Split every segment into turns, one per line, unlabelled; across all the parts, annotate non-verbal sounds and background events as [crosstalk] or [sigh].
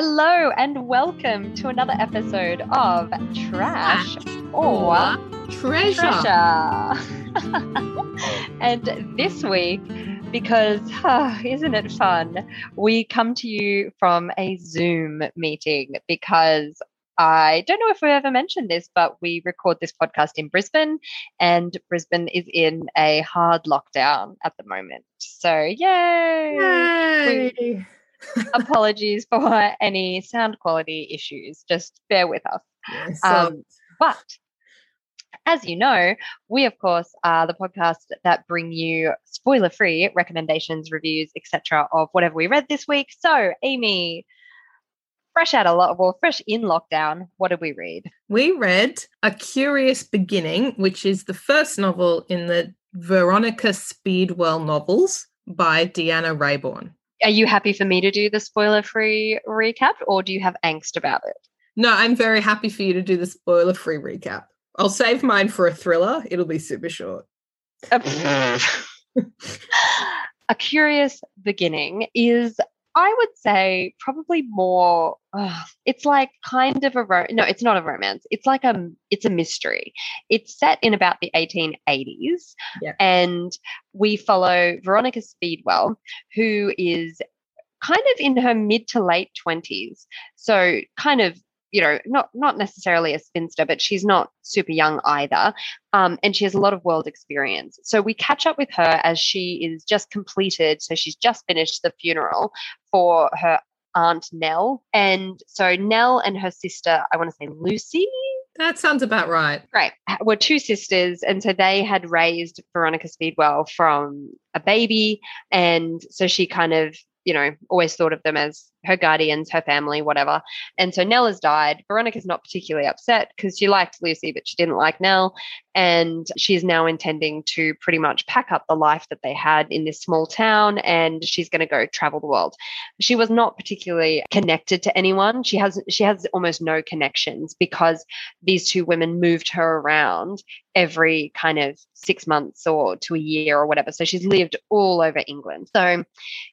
Hello and welcome to another episode of Trash or
Treasure.
Treasure. [laughs] and this week, because ah, isn't it fun? We come to you from a Zoom meeting because I don't know if we ever mentioned this, but we record this podcast in Brisbane, and Brisbane is in a hard lockdown at the moment. So, yay!
Yay.
Apologies for [laughs] any sound quality issues. Just bear with us.
Yes,
Um, but as you know, we of course are the podcast that bring you spoiler-free recommendations, reviews, etc. of whatever we read this week. So, Amy, fresh out of lo- well, fresh in lockdown, what did we read?
we read A Curious Beginning, which is the first novel in the Veronica Speedwell novels by Deanna Raybourn.
Are you happy for me to do the spoiler-free recap, or do you have angst about it?
No, I'm very happy for you to do the spoiler free recap. I'll save mine for a thriller. It'll be super short.
a curious beginning is i would say probably more uh, it's like kind of a ro- no it's not a romance it's like a it's a mystery it's set in about the 1880s
Yeah.
and we follow veronica speedwell who is kind of in her mid to late 20s so kind of you know not not necessarily a spinster but she's not super young either um, and she has a lot of world experience. So we catch up with her as she is just completed. So she's just finished the funeral for her aunt Nell, and so Nell and her sister, I want to say Lucy,
That sounds about right.
Great. Were two sisters. And so they had raised Veronica Speedwell from a baby. And so she kind of, you know, always thought of them as her guardians, her family, whatever. And so Nell has died. Veronica's not particularly upset because she liked Lucy, but she didn't like Nell. And she's now intending to pretty much pack up the life that they had in this small town and she's going to go travel the world. She was not particularly connected to anyone. She has she has almost no connections because these two women moved her around every kind of six months or to a year or whatever. So she's lived all over England. So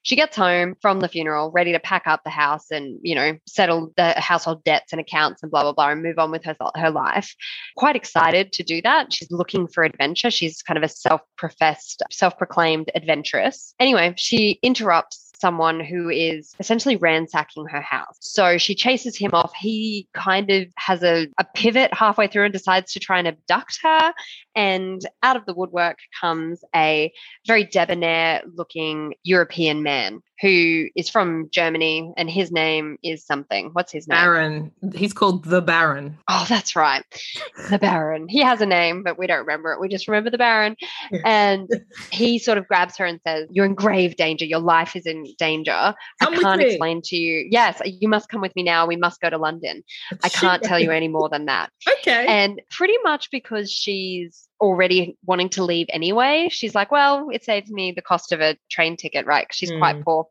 she gets home from the funeral, ready to pack up the house and, you know, settle the household debts and accounts and blah, blah, blah, and move on with her, her life. Quite excited to do that. She's looking for adventure. She's kind of a self professed, self proclaimed adventuress. Anyway, she interrupts someone who is essentially ransacking her house. So she chases him off. He kind of has a, a pivot halfway through and decides to try and abduct her. And out of the woodwork comes a very debonair looking European man who is from Germany and his name is something. What's his name?
Baron. He's called the Baron.
Oh, that's right. The Baron. He has a name, but we don't remember it. We just remember the Baron. And he sort of grabs her and says, You're in grave danger. Your life is in danger.
Come
I can't explain to you. Yes, you must come with me now. We must go to London. I can't tell you any [laughs] more than that.
Okay.
And pretty much because she's already wanting to leave anyway, she's like, Well, it saves me the cost of a train ticket, right? she's quite
Mm.
poor.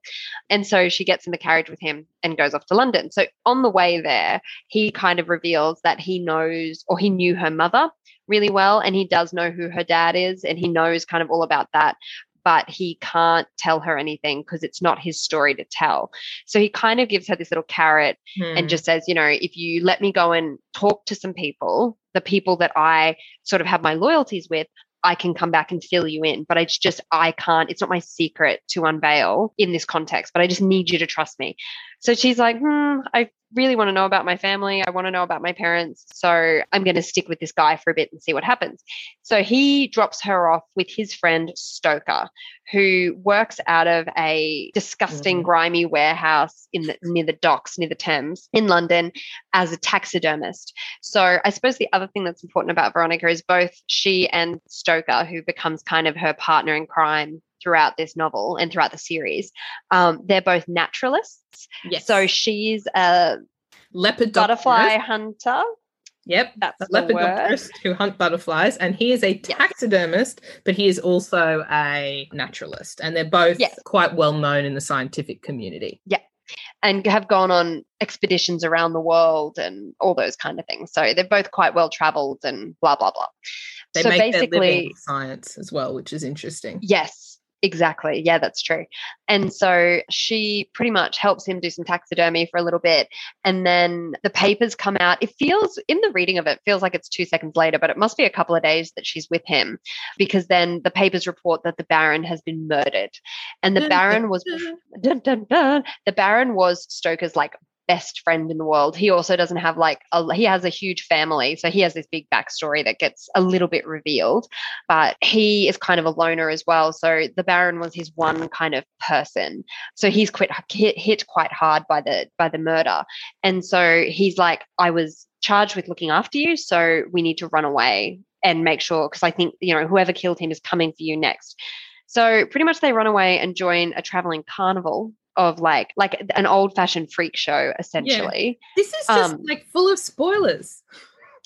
And so she gets in the carriage with him and goes off to London. So on the way there, he kind of reveals that he knows or he knew her mother really well and he does know who her dad is and he knows kind of all about that but he can't tell her anything because it's not his story to tell so he kind of gives her this little carrot
Hmm.
and just says you know if you let me go and talk to some people the people that i sort of have my loyalties with I can come back and fill you in, but I just, I can't, it's not my secret to unveil in this context, but I just need you to trust me. So she's like, hmm, I really want to know about my family. I want to know about my parents. So I'm going to stick with this guy for a bit and see what happens. So he drops her off with his friend Stoker, who works out of a disgusting,
Mhm.
grimy warehouse in the, near the docks, near the Thames in London, as a taxidermist. So I suppose the other thing that's important about Veronica is both she and Stoker, who becomes kind of her partner in crime throughout this novel and throughout the series, um, they're both naturalists.
yes.
So she's a
leopard
butterfly hunter.
Yep.
That's
a
the
leopard
word.
doctorist who hunt butterflies, and he is a
Yes.
taxidermist, but he is also a naturalist, and they're both
Yes.
quite well known in the scientific community.
Yeah, and have gone on expeditions around the world and all those kind of things. So they're both quite well traveled and blah blah blah.
They
so
make their
basically,
living in science as well, which is interesting.
yes, Exactly. Yeah, that's true. And so she pretty much helps him do some taxidermy for a little bit. And then the papers come out. It feels, in the reading of it, feels like it's two seconds later, but it must be a couple of days that she's with him because then the papers report that the Baron has been murdered. And the Baron was, [laughs] dun, dun, dun, the Baron was Stoker's like best friend in the world. He also doesn't have like a, he has a huge family, so he has this big backstory that gets a little bit revealed. But he is kind of a loner as well. So the Baron was his one kind of person. So he's quite hit, hit quite hard by the by the murder, and so he's like, I was charged with looking after you, so we need to run away and make sure because I think you know whoever killed him is coming for you next. So pretty much they run away and join a traveling carnival of like like an old fashioned freak show essentially.
Yeah. This is just um, like full of spoilers.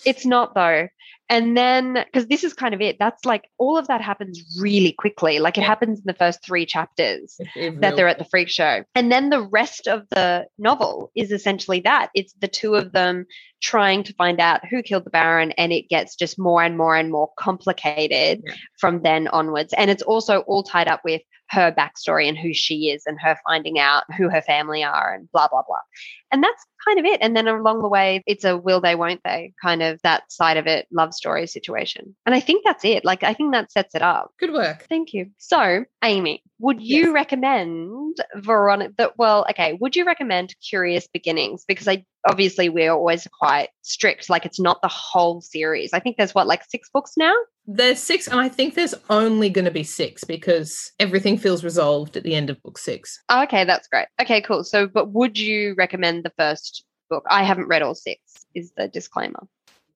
It's not though. And then because this is kind of it, that's like all of that happens really quickly. Like it happens in the first three chapters that they're at the freak show. And then the rest of the novel is essentially that. It's the two of them trying to find out who killed the Baron, and it gets just more and more and more complicated yeah. from then onwards. And it's also all tied up with her backstory and who she is and her finding out who her family are and blah, blah, blah. And that's kind of it. And then along the way, it's a will they, won't they kind of that side of it, love story situation. And I think that's it. Like, I think that sets it up.
Good work.
Thank you. So, Amy, would you yes. recommend Veronica? That well, okay. Would you recommend Curious Beginnings? Because I obviously we're always quite strict. Like it's not the whole series. I think there's what like six books now.
There's six, and I think there's only going to be six because everything feels resolved at the end of book six.
Oh, okay, that's great. Okay, cool. So, but would you recommend the first book? I haven't read all six. Is the disclaimer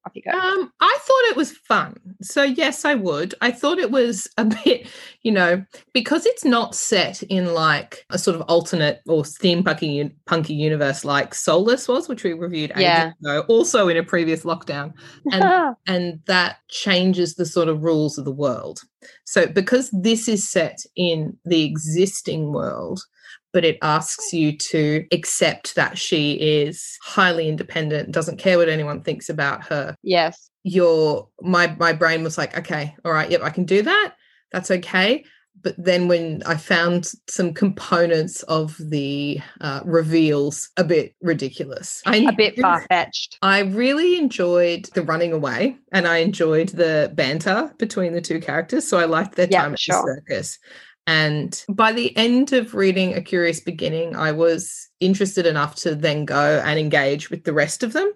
off you go.
Um, I thought it was fun. So yes, I would. I thought it was [laughs] a bit, you know, because it's not set in like a sort of alternate or steampunky punky universe like Soulless was, which we reviewed ages yeah. ago, also in a previous lockdown, and [laughs] and that changes the sort of rules of the world. So because this is set in the existing world, but it asks you to accept that she is highly independent, doesn't care what anyone thinks about her.
Yes.
Your my my brain was like, okay, all right, yep, I can do that. That's okay. But then when I found some components of the uh, reveals a bit ridiculous,
I, a bit far fetched.
I really enjoyed the running away, and I enjoyed the banter between the two characters. So I liked their time at sure. the circus. And by the end of reading A Curious Beginning, I was interested enough to then go and engage with the rest of them.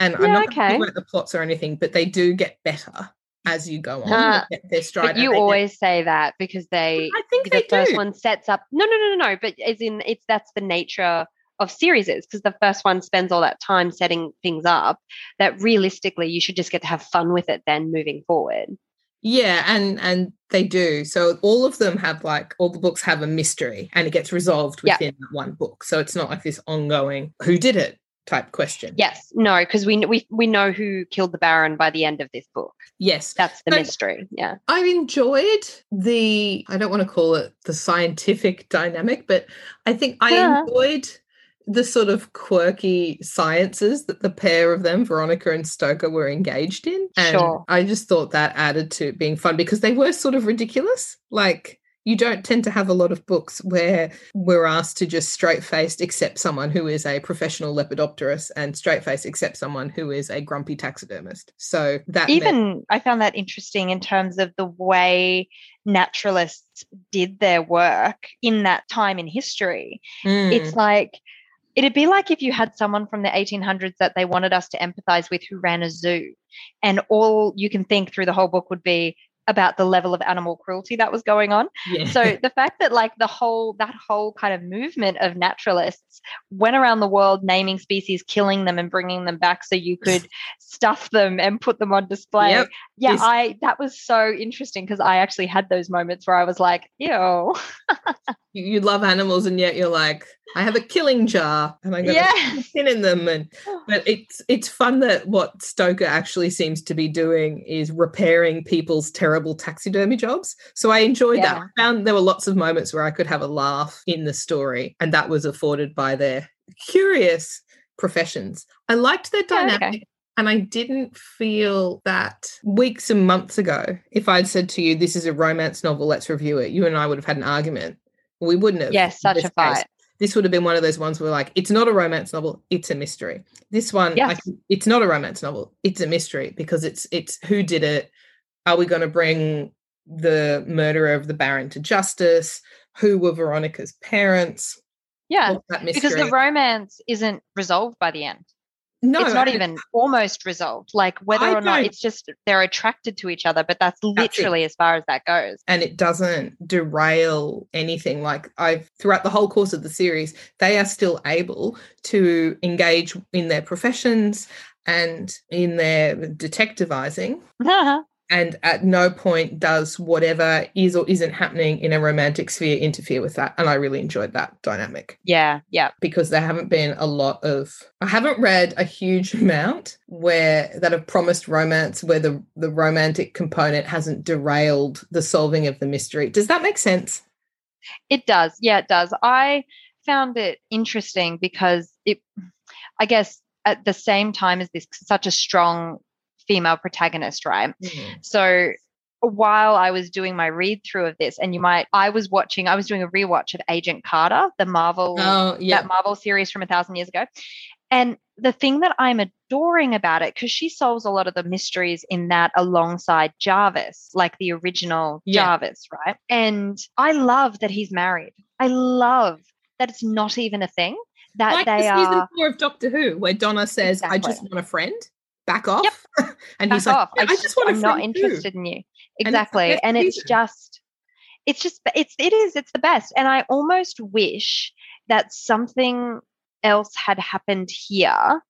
And yeah, I'm not okay. about the plots or anything, but they do get better as you go on. Uh,
their stride. You always get... say that because they.
I think
the first
do.
one sets up. No, no, no, no, no. But as in, it's that's the nature of series is because the first one spends all that time setting things up. That realistically, you should just get to have fun with it then moving forward.
Yeah, and and they do. So all of them have like all the books have a mystery and it gets resolved within yeah. one book. So it's not like this ongoing who did it type question.
Yes, no, because we we we know who killed the Baron by the end of this book.
Yes,
that's the so mystery. Yeah,
I've enjoyed the. I don't want to call it the scientific dynamic, but I think I yeah. enjoyed the sort of quirky sciences that the pair of them, Veronica and Stoker, were engaged in. And sure. I just thought that added to being fun because they were sort of ridiculous. Like, you don't tend to have a lot of books where we're asked to just straight faced accept someone who is a professional lepidopterist and straight faced accept someone who is a grumpy taxidermist. So that
even meant- I found that interesting in terms of the way naturalists did their work in that time in history. Mm. It's like it'd be like if you had someone from the 1800s that they wanted us to empathize with who ran a zoo and all you can think through the whole book would be about the level of animal cruelty that was going on. Yeah. So the fact that like the whole that whole kind of movement of naturalists went around the world naming species, killing them and bringing them back so you could [laughs] stuff them and put them on display. Yep. Yeah, I that was so interesting because I actually had those moments where I was like, ew. [laughs]
you love animals and yet you're like, I have a killing jar and I'm going yeah. to pin in them. And [sighs] but it's it's fun that what Stoker actually seems to be doing is repairing people's terrible taxidermy jobs. So I enjoyed yeah. that. I found there were lots of moments where I could have a laugh in the story, and that was afforded by their curious professions. I liked their dynamic. Okay. And I didn't feel that weeks and months ago, if I'd said to you, this is a romance novel, let's review it, you and I would have had an argument. We wouldn't have.
Yes, such a fight. Case.
This would have been one of those ones where, like, it's not a romance novel; it's a mystery. This one, yes. it's not a romance novel; it's a mystery because it's it's who did it. Are we going to bring the murderer of the Baron to justice? Who were Veronica's parents?
Yeah, because the romance isn't resolved by the end. No, it's not even almost resolved. Like whether I or not it's just they're attracted to each other, but that's literally as far as that goes.
And it doesn't derail anything. Like I've throughout the whole course of the series, they are still able to engage in their professions and in their detectivizing [laughs] and at no point does whatever is or isn't happening in a romantic sphere interfere with that. And i really enjoyed that dynamic.
Yeah yeah.
Because there haven't been a lot of i haven't read a huge [laughs] amount where that have promised romance where the the romantic component hasn't derailed the solving of the mystery. Does that make sense?
It does. Yeah it does. I found it interesting because it i guess at the same time as this such a strong female protagonist, right? Mm-hmm. So while I was doing my read through of this, and you might, I was watching, I was doing a rewatch of Agent Carter, the Marvel, oh, yeah. that Marvel series from a thousand years ago. And the thing that I'm adoring about it, because she solves a lot of the mysteries in that alongside Jarvis, like the original yeah. Jarvis, right? And I love that he's married. I love that it's not even a thing. That
like
they
the
are.
Season four of Doctor Who, where Donna says, exactly. "I just want a friend." Back off. Yep. [laughs]
and back he's like, I, I, just want to. I'm not interested too. in you. Exactly. And, and it's just it's just it's it is it's the best and i almost wish that something else had happened here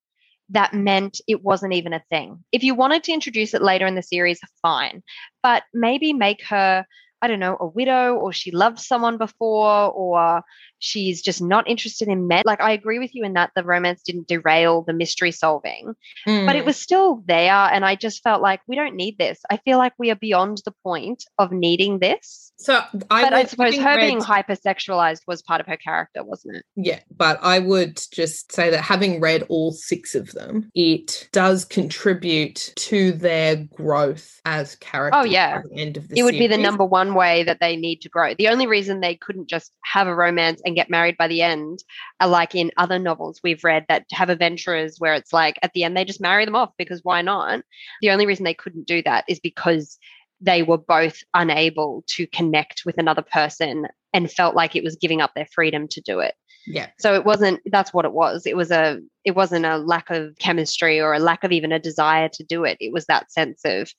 that meant it wasn't even a thing if you wanted to introduce it later in the series fine but maybe make her I don't know, a widow or she loved someone before or she's just not interested in men. Like, I agree with you in that the romance didn't derail the mystery solving, mm. but it mm. was still there. And I just felt like we don't need this. I feel like we are beyond the point of needing this.
So
I, but I suppose her read, being hypersexualized was part of her character, wasn't it?
Yeah, but I would just say that having read all six of them, it does contribute to their growth as characters.
Oh yeah,
end of
the it would be the number one way that they need to grow. The only reason they couldn't just have a romance and get married by the end, are like in other novels we've read that have adventurers where it's like at the end they just marry them off because why not? The only reason they couldn't do that is because they were both unable to connect with another person and felt like it was giving up their freedom to do it.
Yeah.
So it wasn't that's what it was. It was a it wasn't a lack of chemistry or a lack of even a desire to do it. It was that sense of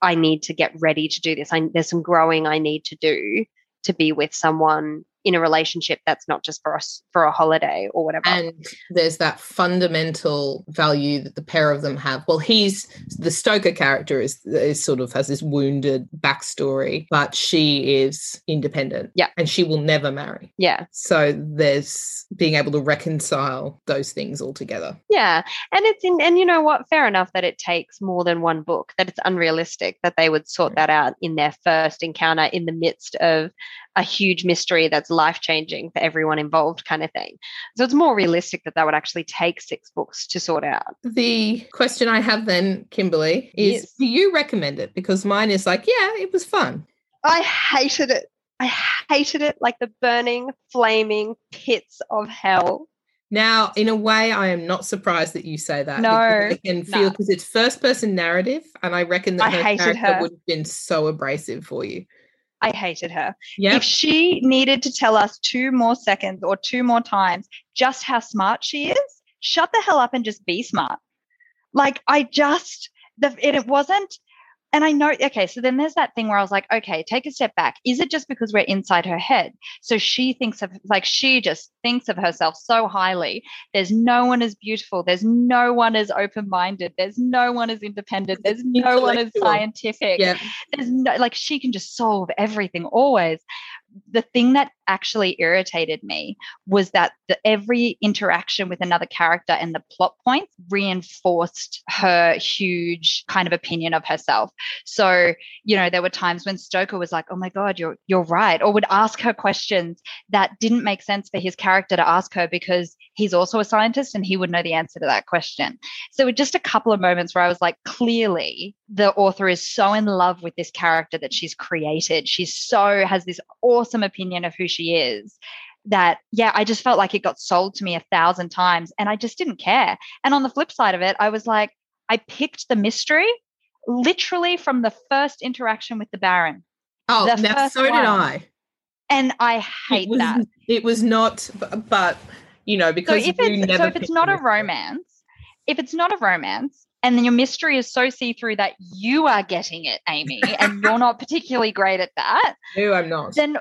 I need to get ready to do this. I, there's some growing I need to do to be with someone in a relationship that's not just for us for a holiday or whatever.
And there's that fundamental value that the pair of them have. Well, he's the Stoker character is is sort of has this wounded backstory, but she is independent.
Yeah.
And she will never marry.
Yeah.
So there's being able to reconcile those things all together.
Yeah. And it's in and you know what? Fair enough that it takes more than one book, that it's unrealistic that they would sort that out in their first encounter in the midst of a huge mystery that's life changing for everyone involved, kind of thing. So it's more realistic that that would actually take six books to sort out.
The question I have then, Kimberly, is yes. do you recommend it? Because mine is like, yeah, it was fun.
I hated it. I hated it like the burning, flaming pits of hell.
Now, in a way, I am not surprised that you say that.
No,
I can feel because no. it's first person narrative, and I reckon that I her character her. would have been so abrasive for you.
I hated her. Yep. If she needed to tell us two more seconds or two more times just how smart she is, shut the hell up and just be smart. Like I just the it wasn't and I know, okay, so then there's that thing where I was like, okay, take a step back. Is it just because we're inside her head? So she thinks of, like, she just thinks of herself so highly. There's no one as beautiful. There's no one as open minded. There's no one as independent. There's [laughs] no one as scientific.
Yeah.
There's no, like, she can just solve everything always. The thing that actually irritated me was that the, every interaction with another character and the plot points reinforced her huge kind of opinion of herself. So, you know, there were times when Stoker was like, "Oh my god, you're you're right," or would ask her questions that didn't make sense for his character to ask her because he's also a scientist and he would know the answer to that question. So, just a couple of moments where I was like, clearly the author is so in love with this character that she's created. She's so has this awesome opinion of who she is that yeah i just felt like it got sold to me a thousand times and i just didn't care. And on the flip side of it i was like i picked the mystery literally from the first interaction with the baron.
Oh now so did i.
And i hate
it was,
that.
it was not but you know because
so if it's, so if it's not a romance if it's not a romance and then your mystery is so see-through that you are getting it amy and you're not particularly great at that
no i'm not.
then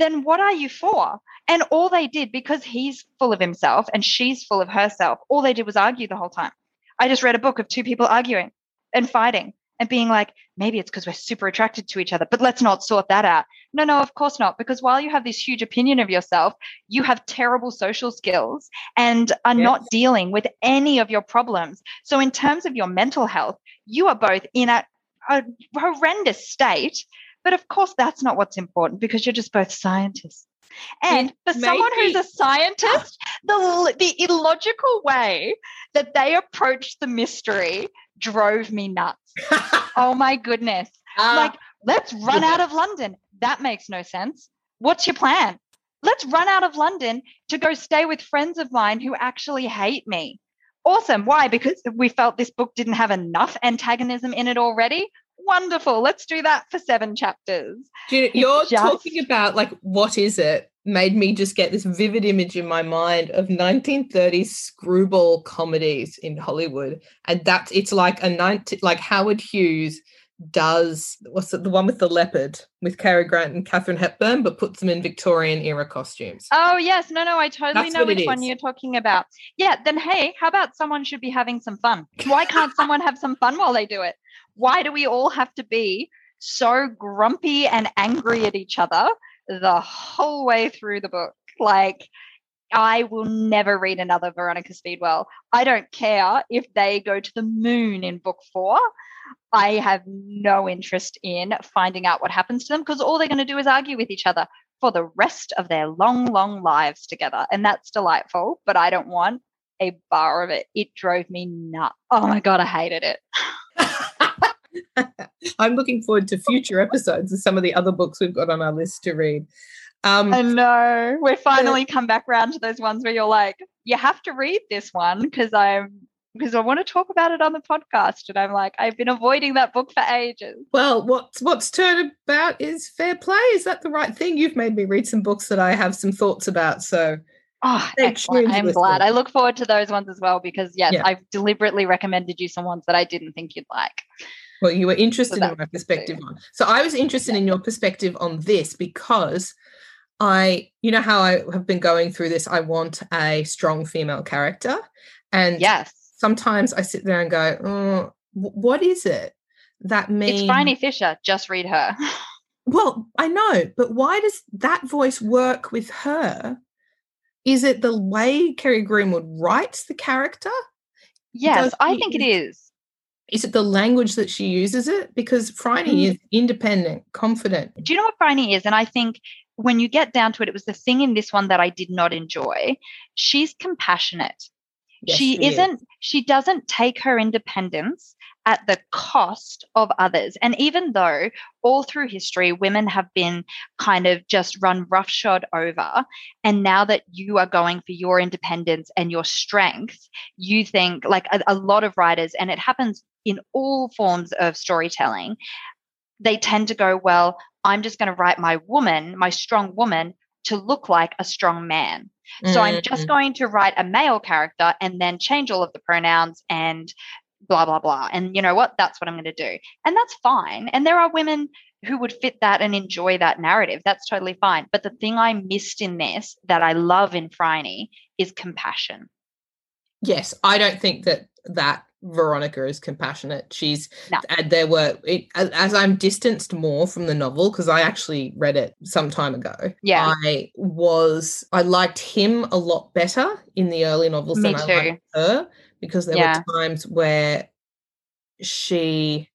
then what are you for? And all they did because he's full of himself and she's full of herself all they did was argue the whole time. I just read a book of two people arguing and fighting and being like maybe it's because we're super attracted to each other but let's not sort that out. No no of course not because while you have this huge opinion of yourself you have terrible social skills and are yes. not dealing with any of your problems. So in terms of your mental health you are both in a, a horrendous state but of course that's not what's important because you're just both scientists and for someone who's a scientist, [laughs] the the illogical way that they approached the mystery drove me nuts. [laughs] oh my goodness. Uh, like, let's run out of London. That makes no sense. What's your plan? Let's run out of London to go stay with friends of mine who actually hate me. Awesome. Why? Because we felt this book didn't have enough antagonism in it already. Wonderful. Let's do that for seven chapters.
You're just... talking about like what is it? made me just get this vivid image in my mind of 1930s screwball comedies in Hollywood. And that's it's like a 90 like Howard Hughes does what's it, the one with the leopard with Cary Grant and Katharine Hepburn, but puts them in Victorian era costumes.
Oh yes, no, no, I totally That's know which one you're talking about. Yeah, then hey, how about someone should be having some fun? Why can't someone have some fun while they do it? Why do we all have to be so grumpy and angry at each other the whole way through the book. Like, I will never read another Veronica Speedwell. I don't care if they go to the moon in book four. I have no interest in finding out what happens to them because all they're going to do is argue with each other for the rest of their long, long lives together. And that's delightful, but I don't want a bar of it. It drove me nuts. Oh my God, I hated it. [laughs] [laughs]
I'm looking forward to future episodes of some of the other books we've got on our list to read.
Um, I know. We're finally come back around to those ones where you're like, you have to read this one because I'm because I want to talk about it on the podcast. And I'm like, I've been avoiding that book for ages.
Well, what's what's turned about is fair play. Is that the right thing? You've made me read some books that I have some thoughts about. So
Oh, excellent. I'm glad. I look forward to those ones as well because yes, yeah. I've deliberately recommended you some ones that I didn't think you'd like.
Well, you were interested so in my perspective on. So I was interested yeah. in your perspective on this because I, you know, how I have been going through this. I want a strong female character, and
yes,
sometimes I sit there and go, oh, what is it that means?
It's Phryne Fisher. Just read her. [laughs]
well, I know, but why does that voice work with her? Is it the way Kerry Greenwood writes the character?
Yes, I think it is
is it the language that she uses it? Because Phryne mm. is independent, confident.
Do you know what Phryne is? And I think when you get down to it, it was the thing in this one that I did not enjoy. She's compassionate. Yes, she, she isn't, is. she doesn't take her independence at the cost of others. And even though all through history, women have been kind of just run roughshod over, and now that you are going for your independence and your strength, you think like a, a lot of writers, and it happens in all forms of storytelling, they tend to go, well, I'm just going to write my woman, my strong woman, to look like a strong man. So mm-hmm. I'm just mm-hmm. going to write a male character and then change all of the pronouns and blah, blah, blah. And you know what? That's what I'm going to do. And that's fine. And there are women who would fit that and enjoy that narrative. That's totally fine. But the thing I missed in this that I love in Phryne is compassion.
Yes, I don't think that that Veronica is compassionate. She's
No.
and there were it, as, I'm distanced more from the novel because I actually read it some time ago.
Yeah.
I was I liked him a lot better in the early novels
Me
than I
too.
liked her because there
Yeah.
were times where she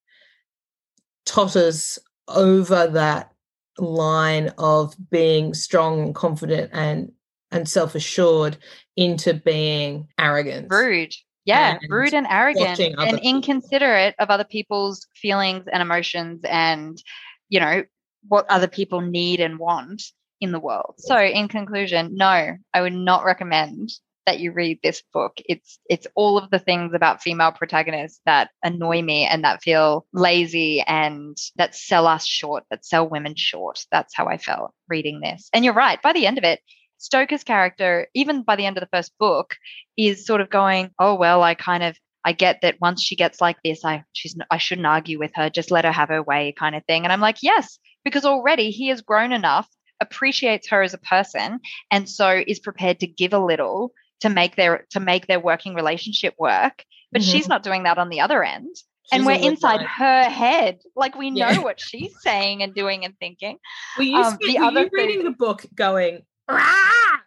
totters over that line of being strong and confident and and self-assured into being arrogant
rude. Yeah,
and
rude and arrogant and
people.
inconsiderate of other people's feelings and emotions and, you know, what other people need and want in the world. So, in conclusion, no, I would not recommend that you read this book. It's it's all of the things about female protagonists that annoy me and that feel lazy and that sell us short, that sell women short. That's how I felt reading this. And you're right, by the end of it, Stoker's character, even by the end of the first book, is sort of going, "Oh well, I kind of I get that once she gets like this, I she's I shouldn't argue with her, just let her have her way kind of thing." And I'm like, "Yes, because already he has grown enough, appreciates her as a person, and so is prepared to give a little to make their to make their working relationship work." But
Mhm.
she's not doing that on the other end. and we're inside her head. Like we know
Yeah.
what she's saying and doing and thinking.
Were you,
Um, the
were
other
you reading the book going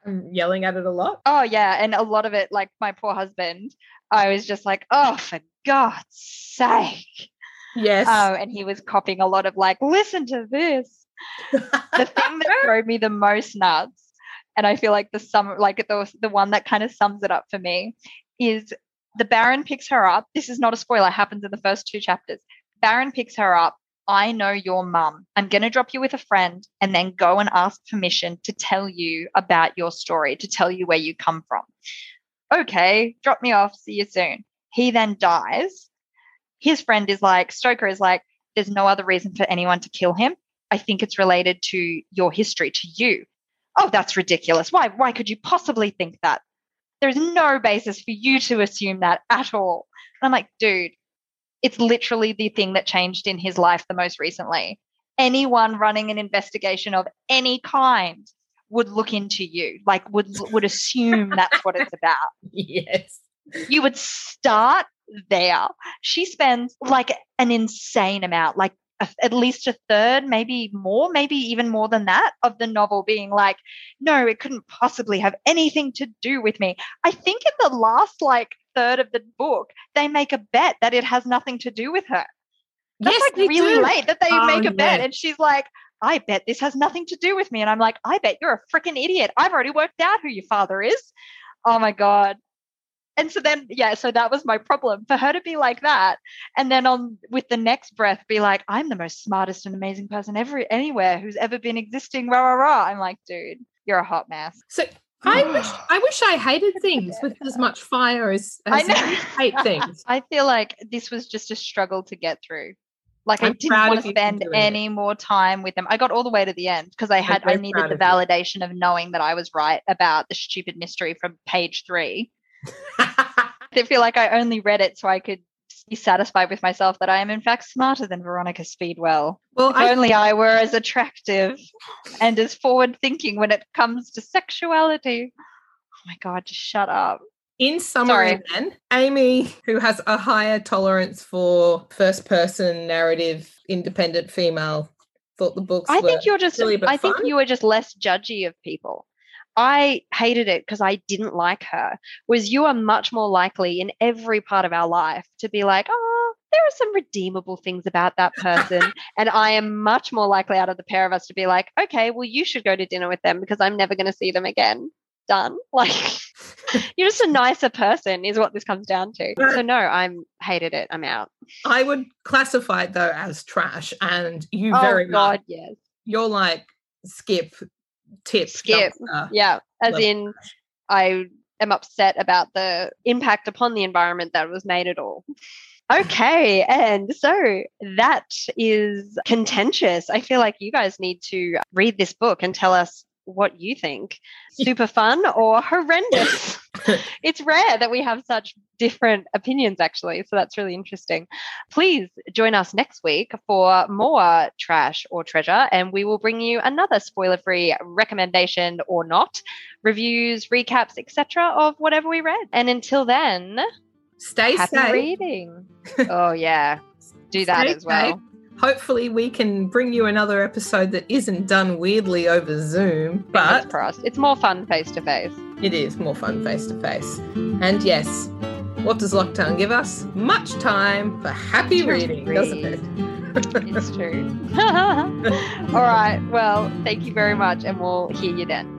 and yelling at it a lot?
Oh yeah, and a lot of it, like my poor husband, I was just like, oh, for God's sake.
Yes.
Um, and he was copying a lot of like, listen to this. [laughs] The thing that drove me the most nuts, and I feel like the sum, like the the one that kind of sums it up for me, is the Baron picks her up. This is not a spoiler. Happens in the first two chapters. Baron picks her up. I know your mum. I'm going to drop you with a friend and then go and ask permission to tell you about your story, to tell you where you come from. Okay, drop me off. See you soon. He then dies. His friend is like, Stoker is like, there's no other reason for anyone to kill him. I think it's related to your history, to you. Oh, that's ridiculous. Why? Why could you possibly think that? There's no basis for you to assume that at all. And I'm like, dude, it's literally the thing that changed in his life the most recently. Anyone running an investigation of any kind would look into you, like would would assume that's what it's about [laughs]
yes.
you would start there. She spends like an insane amount, like at least a third, maybe more, maybe even more than that of the novel being like, no, it couldn't possibly have anything to do with me. I think in the last like third of the book, they make a bet that it has nothing to do with her. That's
yes,
like really
do.
late that they
Oh,
make a bet. And she's like, I bet this has nothing to do with me. And I'm like, I bet you're a freaking idiot. I've already worked out who your father is. Oh my God. And so then, yeah, so that was my problem for her to be like that. And then on with the next breath, be like, I'm the most smartest and amazing person ever anywhere who's ever been existing. Rah, rah, rah. I'm like, dude, you're a hot mess.
So I [sighs] wish I wish I hated things with as much fire as,
I know.
you hate things. [laughs]
I feel like this was just a struggle to get through. Like I
I'm
didn't want to spend
doing it.
any more time with them. I got all the way to the end because I had I needed the
of you.
validation of knowing that I was right about the stupid mystery from page three. [laughs] I feel like I only read it so I could be satisfied with myself that I am in fact smarter than Veronica Speedwell.
well,
If
I,
only I were as attractive and as forward thinking when it comes to sexuality. Oh my god, just shut up.
in summary,
Sorry.
then Amy, who has a higher tolerance for first-person narrative, independent female, thought the books.
I think you're just
but
I think you were just less judgy of people. I hated it because I didn't like her. Was you are much more likely in every part of our life to be like, oh, there are some redeemable things about that person. [laughs] and I am much more likely out of the pair of us to be like, okay, well, you should go to dinner with them because I'm never going to see them again. Done. [laughs] Like, you're just a nicer person, is what this comes down to. So, no, I'm hated it. I'm out.
I would classify it though as trash, and you
oh,
very much
God, yes.
you're like skip, tip,
Skip.
dumpster.
Yeah, as
Love
in, I am upset about the impact upon the environment that was made at all. Okay, and so that is contentious. I feel like you guys need to read this book and tell us what you think. [laughs] Super fun or horrendous? [laughs] it's rare that we have such different opinions, actually. So that's really interesting. Please join us next week for more trash or treasure, and we will bring you another spoiler free recommendation or not, reviews, recaps, etc., of whatever we read. And until then,
Stay
Happy
safe.
reading.
Oh yeah, [laughs] do that
Stay
as well.
safe. Hopefully, we can bring you another episode that isn't done weirdly over Zoom, but
crossed. It's more fun face to face.
it is more fun face to face. And yes, what does lockdown give us? Much time for happy reading, doesn't it?
It's true. [laughs] [laughs] All right. Well, thank you very much, and we'll hear you then.